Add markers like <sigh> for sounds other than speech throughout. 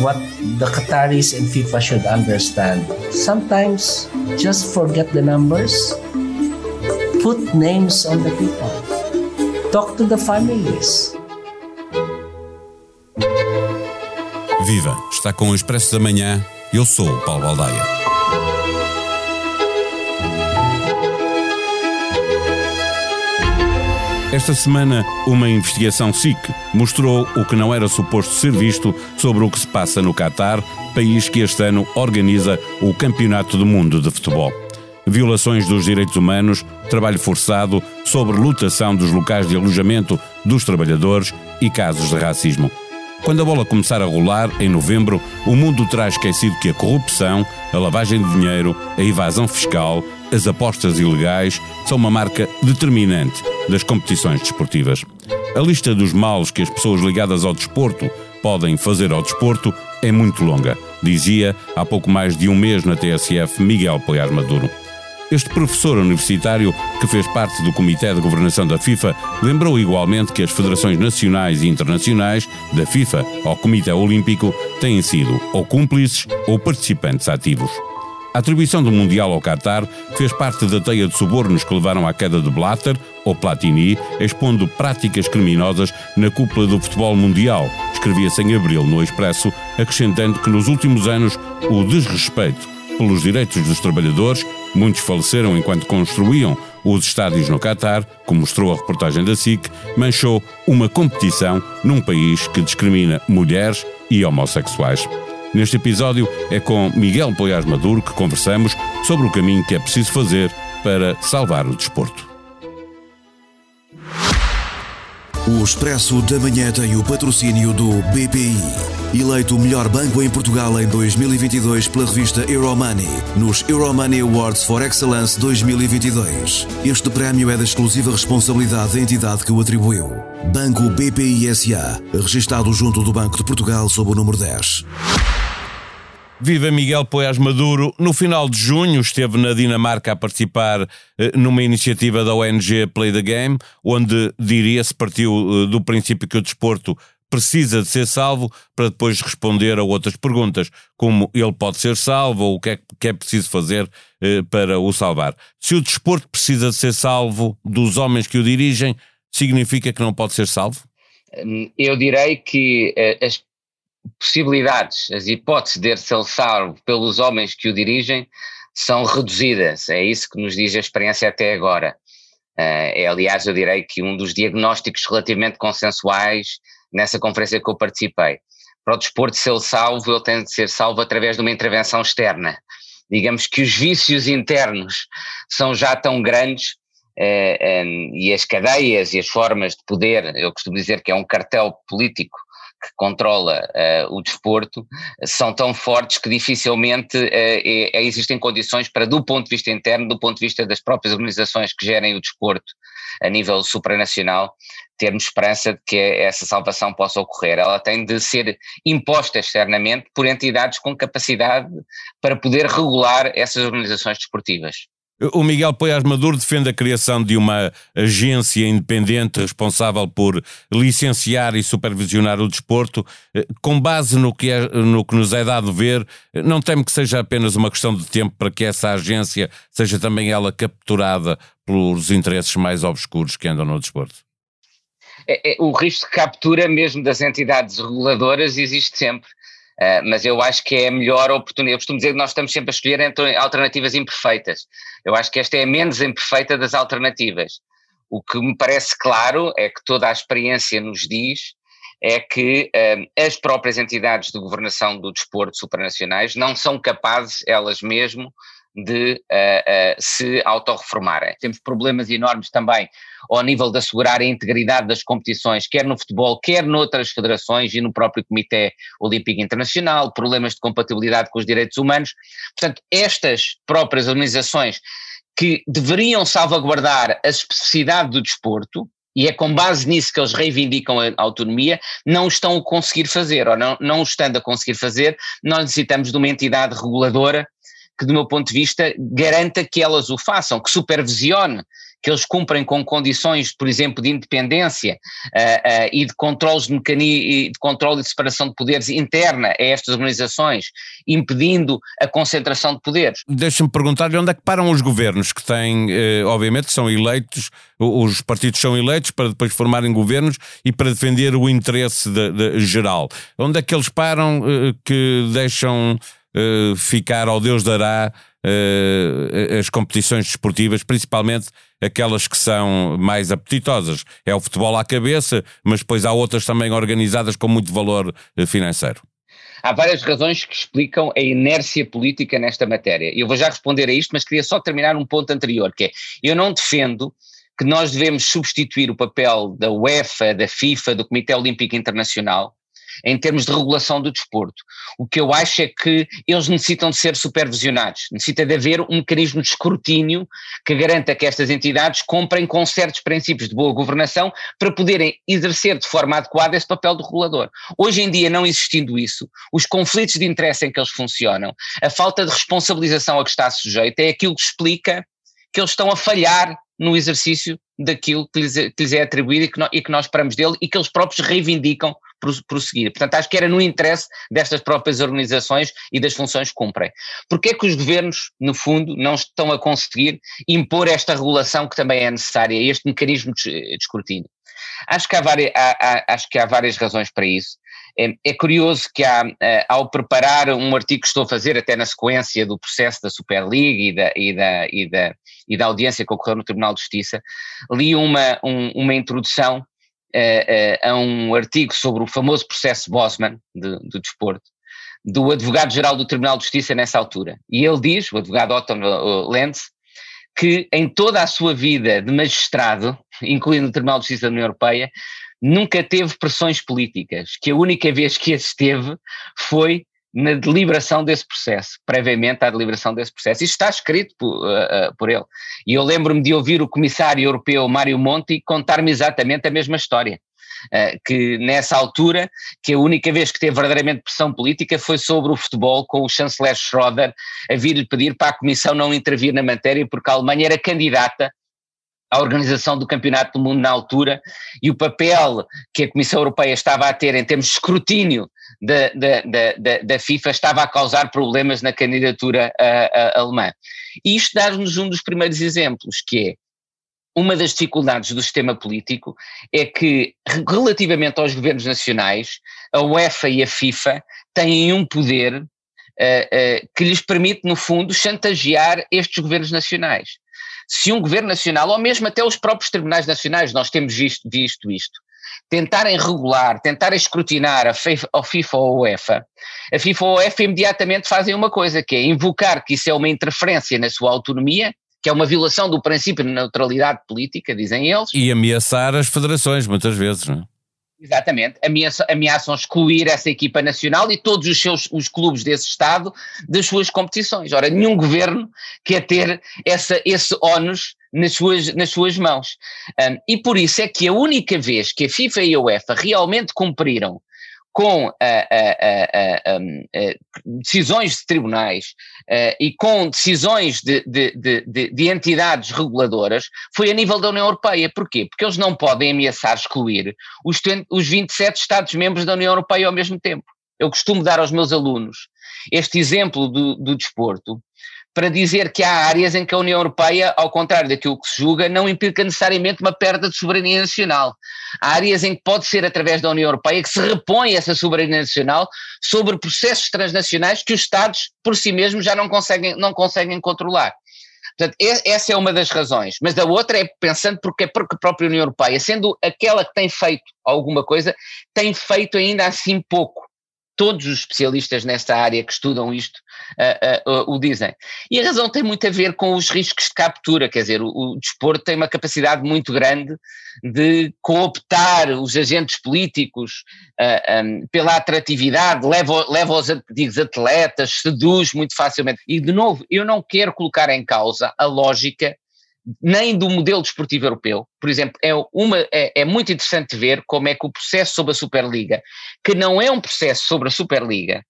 what the Qataris and FIFA should understand. Sometimes just forget the numbers, put names on the people, talk to the families. Viva! Está com o Expresso da Manhã. Eu sou o Paulo Baldaia. Esta semana, uma investigação SIC mostrou o que não era suposto ser visto sobre o que se passa no Catar, país que este ano organiza o Campeonato do Mundo de Futebol. Violações dos direitos humanos, trabalho forçado, sobrelotação dos locais de alojamento dos trabalhadores e casos de racismo. Quando a bola começar a rolar, em novembro, o mundo terá esquecido que a corrupção, a lavagem de dinheiro, a evasão fiscal, as apostas ilegais são uma marca determinante das competições desportivas. A lista dos males que as pessoas ligadas ao desporto podem fazer ao desporto é muito longa, dizia há pouco mais de um mês na TSF Miguel Poiar Maduro. Este professor universitário, que fez parte do Comitê de Governação da FIFA, lembrou igualmente que as federações nacionais e internacionais, da FIFA ao Comitê Olímpico, têm sido ou cúmplices ou participantes ativos. A atribuição do Mundial ao Qatar fez parte da teia de subornos que levaram à queda de Blatter, ou Platini, expondo práticas criminosas na cúpula do futebol mundial, escrevia-se em abril no Expresso, acrescentando que nos últimos anos o desrespeito pelos direitos dos trabalhadores, muitos faleceram enquanto construíam os estádios no Qatar, como mostrou a reportagem da SIC, manchou uma competição num país que discrimina mulheres e homossexuais. Neste episódio é com Miguel Poiás Maduro que conversamos sobre o caminho que é preciso fazer para salvar o desporto. O Expresso da Manhã tem o patrocínio do BPI. Eleito o melhor banco em Portugal em 2022 pela revista Euromoney, nos Euromoney Awards for Excellence 2022. Este prémio é da exclusiva responsabilidade da entidade que o atribuiu. Banco BPI SA, registado junto do Banco de Portugal sob o número 10. Viva Miguel Poiás Maduro. No final de junho esteve na Dinamarca a participar eh, numa iniciativa da ONG Play the Game, onde, diria-se, partiu eh, do princípio que o desporto precisa de ser salvo para depois responder a outras perguntas, como ele pode ser salvo ou o que é, que é preciso fazer eh, para o salvar. Se o desporto precisa de ser salvo dos homens que o dirigem, significa que não pode ser salvo? Hum, eu direi que as possibilidades, as hipóteses de ser salvo pelos homens que o dirigem são reduzidas. É isso que nos diz a experiência até agora. Uh, é, aliás, eu direi que um dos diagnósticos relativamente consensuais nessa conferência que eu participei. Para o desporto ser salvo, ele tem de ser salvo através de uma intervenção externa. Digamos que os vícios internos são já tão grandes uh, um, e as cadeias e as formas de poder, eu costumo dizer que é um cartel político que controla uh, o desporto são tão fortes que dificilmente uh, é, existem condições para, do ponto de vista interno, do ponto de vista das próprias organizações que gerem o desporto a nível supranacional, termos esperança de que essa salvação possa ocorrer. Ela tem de ser imposta externamente por entidades com capacidade para poder regular essas organizações desportivas. O Miguel Poiás Maduro defende a criação de uma agência independente responsável por licenciar e supervisionar o desporto. Eh, com base no que, é, no que nos é dado ver, não temo que seja apenas uma questão de tempo para que essa agência seja também ela capturada pelos interesses mais obscuros que andam no desporto? É, é, o risco de captura mesmo das entidades reguladoras existe sempre. Uh, mas eu acho que é a melhor oportunidade. Eu costumo dizer que nós estamos sempre a escolher entre alternativas imperfeitas. Eu acho que esta é a menos imperfeita das alternativas. O que me parece claro é que toda a experiência nos diz é que uh, as próprias entidades de governação do desporto supranacionais não são capazes, elas mesmo, de uh, uh, se autorreformarem. Temos problemas enormes também ao nível de assegurar a integridade das competições, quer no futebol, quer noutras federações e no próprio Comitê Olímpico Internacional, problemas de compatibilidade com os direitos humanos. Portanto, estas próprias organizações que deveriam salvaguardar a especificidade do desporto, e é com base nisso que eles reivindicam a autonomia, não estão a conseguir fazer, ou não, não estando a conseguir fazer, nós necessitamos de uma entidade reguladora que, do meu ponto de vista, garanta que elas o façam, que supervisione que eles cumprem com condições, por exemplo, de independência uh, uh, e de controles de mecanismo, de controle de separação de poderes interna a estas organizações, impedindo a concentração de poderes. Deixa-me perguntar-lhe onde é que param os governos que têm, eh, obviamente, são eleitos, os partidos são eleitos para depois formarem governos e para defender o interesse de, de geral. Onde é que eles param que deixam eh, ficar ao Deus dará uh, as competições desportivas, principalmente aquelas que são mais apetitosas. É o futebol à cabeça, mas depois há outras também organizadas com muito valor eh, financeiro. Há várias razões que explicam a inércia política nesta matéria. Eu vou já responder a isto, mas queria só terminar um ponto anterior, que é, eu não defendo que nós devemos substituir o papel da UEFA, da FIFA, do Comitê Olímpico Internacional em termos de regulação do desporto. O que eu acho é que eles necessitam de ser supervisionados, necessita de haver um mecanismo de escrutínio que garanta que estas entidades comprem com certos princípios de boa governação para poderem exercer de forma adequada esse papel do regulador. Hoje em dia, não existindo isso, os conflitos de interesse em que eles funcionam, a falta de responsabilização a que está sujeito é aquilo que explica que eles estão a falhar no exercício daquilo que lhes, é, que lhes é atribuído e que, no, e que nós esperamos dele e que eles próprios reivindicam prosseguir. Portanto, acho que era no interesse destas próprias organizações e das funções que cumprem. Porquê é que os governos, no fundo, não estão a conseguir impor esta regulação que também é necessária, este mecanismo de, escrutínio? Acho que há, várias, há, há, acho que há várias razões para isso. É, é curioso que há, eh, ao preparar um artigo que estou a fazer, até na sequência do processo da Super League e da, e da, e da, e da audiência que ocorreu no Tribunal de Justiça, li uma, um, uma introdução a, a, um artigo sobre o famoso processo Bosman de, do desporto, do advogado-geral do Tribunal de Justiça nessa altura. E ele diz, o advogado Otto Lenz, que em toda a sua vida de magistrado, <laughs> incluindo o Tribunal de Justiça da União Europeia, nunca teve pressões políticas, que a única vez que as teve foi na deliberação desse processo, previamente à deliberação desse processo. Isto está escrito por, uh, por ele. E eu lembro-me de ouvir o comissário europeu Mário Monti contar-me exatamente a mesma história. Uh, que nessa altura, que a única vez que teve verdadeiramente pressão política foi sobre o futebol, com o chanceler Schroeder a vir-lhe pedir para a Comissão não intervir na matéria, porque a Alemanha era candidata à organização do Campeonato do Mundo na altura e o papel que a Comissão Europeia estava a ter em termos de escrutínio da, da, da, da FIFA estava a causar problemas na candidatura a, a alemã. E isto dá-nos um dos primeiros exemplos, que é uma das dificuldades do sistema político é que, relativamente aos governos nacionais, a UEFA e a FIFA têm um poder uh, uh, que lhes permite, no fundo, chantagear estes governos nacionais se um governo nacional, ou mesmo até os próprios tribunais nacionais, nós temos visto, visto isto, tentarem regular, tentarem escrutinar a a FIFA ou a UEFA, a FIFA ou a UEFA imediatamente fazem uma coisa, que é invocar que isso é uma interferência na sua autonomia, que é uma violação do princípio de neutralidade política, dizem eles. E ameaçar as federações, muitas vezes, não é? Exatamente, ameaçam, excluir essa equipa nacional e todos os seus os clubes desse Estado das suas competições. Ora, nenhum governo quer ter essa, esse ónus nas suas, nas suas mãos. Um, e por isso é que a única vez que a FIFA e a UEFA realmente cumpriram com decisões de tribunais e com decisões de, de, de, de, entidades reguladoras foi a nível da União Europeia. Porquê? Porque eles não podem ameaçar excluir os, os 27 Estados-membros da União Europeia ao mesmo tempo. Eu costumo dar aos meus alunos este exemplo do, do desporto, para dizer que há áreas em que a União Europeia, ao contrário daquilo que se julga, não implica necessariamente uma perda de soberania nacional. Há áreas em que pode ser através da União Europeia que se repõe essa soberania nacional sobre processos transnacionais que os Estados por si mesmos já não conseguem, não conseguem controlar. Portanto, essa é uma das razões. Mas a outra é pensando porque, porque a própria União Europeia, sendo aquela que tem feito alguma coisa, tem feito ainda assim pouco todos os especialistas nesta área que estudam isto uh, uh, o dizem. E a razão tem muito a ver com os riscos de captura, quer dizer, o, o desporto tem uma capacidade muito grande de cooptar os agentes políticos um, pela atratividade, leva, leva os antigos atletas, seduz muito facilmente. E, de novo, eu não quero colocar em causa a lógica nem do modelo desportivo europeu. Por exemplo, é, uma, é, é, muito interessante ver como é que o processo sobre a Superliga, que não é um processo sobre a Superliga,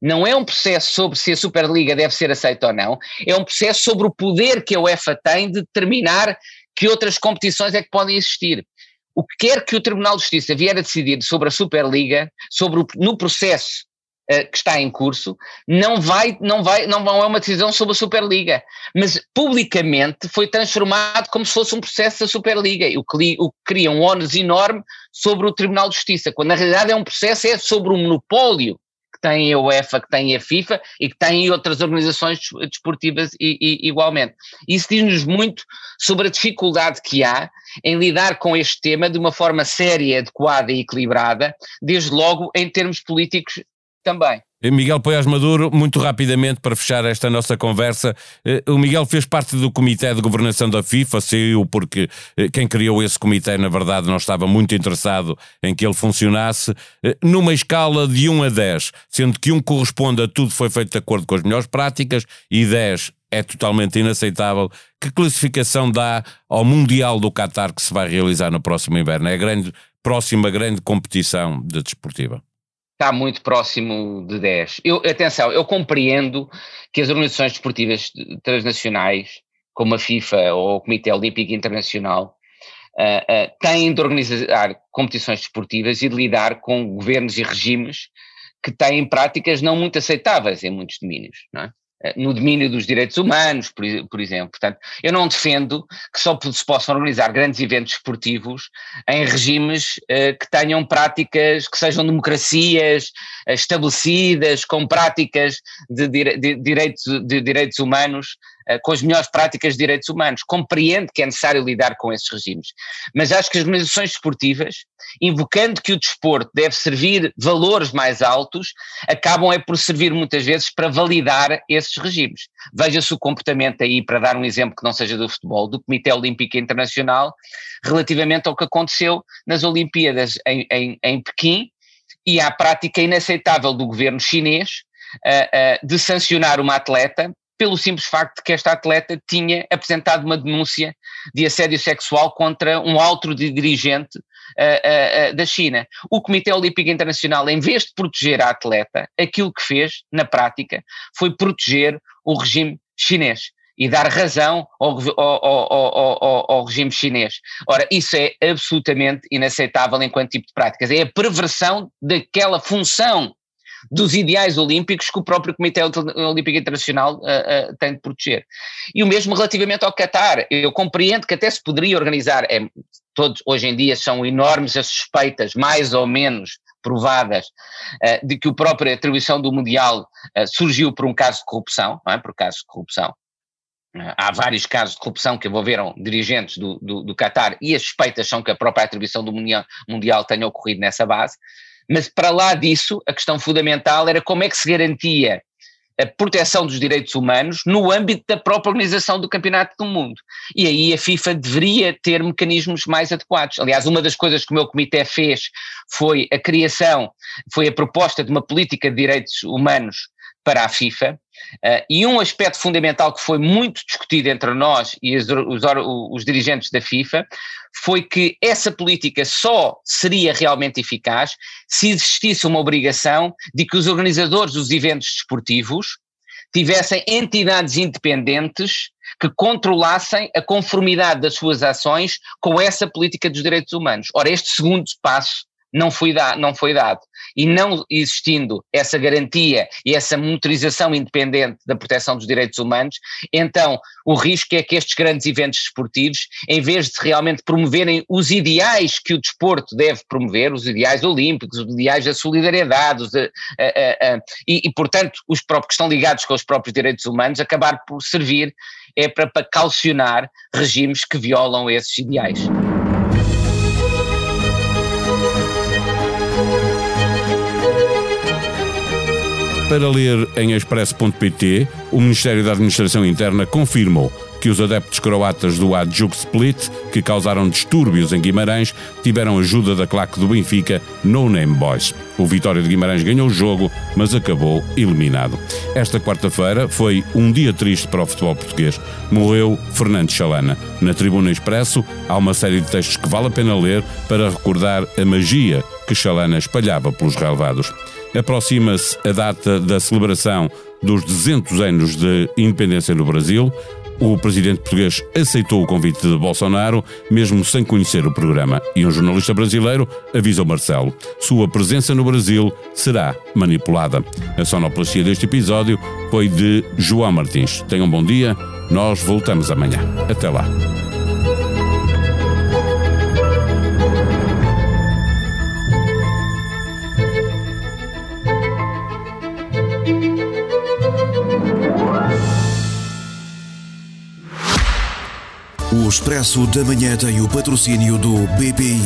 não é um processo sobre se a Superliga deve ser aceita ou não, é um processo sobre o poder que a UEFA tem de determinar que outras competições é que podem existir. O que quer que o Tribunal de Justiça vier a decidir sobre a Superliga, sobre o, no processo que está em curso, não vai, não vai, não é uma decisão sobre a Superliga, mas publicamente foi transformado como se fosse um processo da Superliga, o que, o que cria um ónus enorme sobre o Tribunal de Justiça, quando na realidade é um processo é sobre o monopólio tem a UEFA, que tem a FIFA e que tem outras organizações desportivas e, e, igualmente. Isso diz-nos muito sobre a dificuldade que há em lidar com este tema de uma forma séria, adequada e equilibrada, desde logo em termos políticos também. Miguel Poiás Maduro, muito rapidamente para fechar esta nossa conversa, eh, o Miguel fez parte do Comitê de Governação da FIFA, saiu porque eh, quem criou esse comitê, na verdade, não estava muito interessado em que ele funcionasse, eh, numa escala de 1 a 10, sendo que 1 corresponde a tudo foi feito de acordo com as melhores práticas e 10 é totalmente inaceitável. Que classificação dá ao Mundial do Qatar que se vai realizar no próximo inverno? É a grande, próxima grande competição de desportiva está muito próximo de 10. Eu, atenção, eu compreendo que as organizações desportivas transnacionais, como a FIFA ou o Comitê Olímpico Internacional, uh, uh, têm de organizar competições desportivas e de lidar com governos e regimes que têm práticas não muito aceitáveis em muitos domínios, não é? Eh, no domínio dos direitos humanos, por, por, exemplo. Portanto, eu não defendo que só se possam organizar grandes eventos esportivos em regimes uh, que tenham práticas que sejam democracias uh, estabelecidas, com práticas de, de, direitos, de direitos humanos eh, com as melhores práticas de direitos humanos. Compreende que é necessário lidar com esses regimes. Mas acho que as organizações esportivas, invocando que o desporto deve servir valores mais altos, acabam é por servir muitas vezes para validar esses regimes. Veja-se o comportamento aí, para dar um exemplo que não seja do futebol, do Comitê Olímpico Internacional, relativamente ao que aconteceu nas Olimpíadas em, em, em Pequim e à prática inaceitável do governo chinês uh, uh, de sancionar uma atleta pelo simples facto de que esta atleta tinha apresentado uma denúncia de assédio sexual contra um alto dirigente uh, uh, da China. O Comitê Olímpico Internacional, em vez de proteger a atleta, aquilo que fez, na prática, foi proteger o regime chinês e dar razão ao, ao, ao, ao, regime chinês. Ora, isso é absolutamente inaceitável enquanto tipo de práticas. É a perversão daquela função dos ideais olímpicos que o próprio Comitê Olímpico Internacional uh, uh, tem de proteger. E o mesmo relativamente ao Qatar. Eu compreendo que até se poderia organizar, é, todos hoje em dia são enormes as suspeitas, mais ou menos provadas, uh, de que a própria atribuição do Mundial surgiu por um caso de corrupção, não é? por caso de corrupção. Há vários casos de corrupção que envolveram dirigentes do, do, do Qatar e as suspeitas são que a própria atribuição do mundial, mundial tenha ocorrido nessa base. Mas para lá disso, a questão fundamental era como é que se garantia a proteção dos direitos humanos no âmbito da própria organização do Campeonato do Mundo. E aí a FIFA deveria ter mecanismos mais adequados. Aliás, uma das coisas que o meu comitê fez foi a criação, foi a proposta de uma política de direitos humanos para a FIFA, Uh, e um aspecto fundamental que foi muito discutido entre nós e os, os, os, dirigentes da FIFA foi que essa política só seria realmente eficaz se existisse uma obrigação de que os organizadores dos eventos desportivos tivessem entidades independentes que controlassem a conformidade das suas ações com essa política dos direitos humanos. Ora, este segundo passo não foi, da, não foi dado. E não existindo essa garantia e essa monitorização independente da proteção dos direitos humanos, então o risco é que estes grandes eventos desportivos, em vez de realmente promoverem os ideais que o desporto deve promover, os ideais olímpicos, os ideais da solidariedade, os, a, a, a, e, e, portanto, os próprios que estão ligados com os próprios direitos humanos, acabar por servir é para, para calcionar regimes que violam esses ideais. Para ler em expresso.pt, o Ministério da Administração Interna confirmou que os adeptos croatas do Adjuk Split, que causaram distúrbios em Guimarães, tiveram ajuda da claque do Benfica No Name Boys. O Vitória de Guimarães ganhou o jogo, mas acabou eliminado. Esta quarta-feira foi um dia triste para o futebol português. Morreu Fernando Chalana. Na Tribuna Expresso há uma série de textos que vale a pena ler para recordar a magia que Chalana espalhava pelos relevados. Aproxima-se a data da celebração dos 200 anos de independência no Brasil. O presidente português aceitou o convite de Bolsonaro, mesmo sem conhecer o programa, e um jornalista brasileiro avisou Marcelo: sua presença no Brasil será manipulada. A sonoplastia deste episódio foi de João Martins. Tenham um bom dia, nós voltamos amanhã. Até lá. O Expresso da Manhã tem o patrocínio do BPI.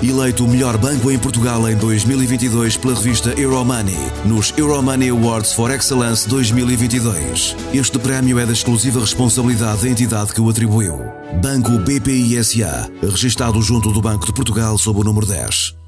Eleito o melhor banco em Portugal em 2022 pela revista Euromoney, nos Euromoney Awards for Excellence 2022. Este prémio é da exclusiva responsabilidade da entidade que o atribuiu. Banco BPI SA, registado junto do Banco de Portugal sob o número 10.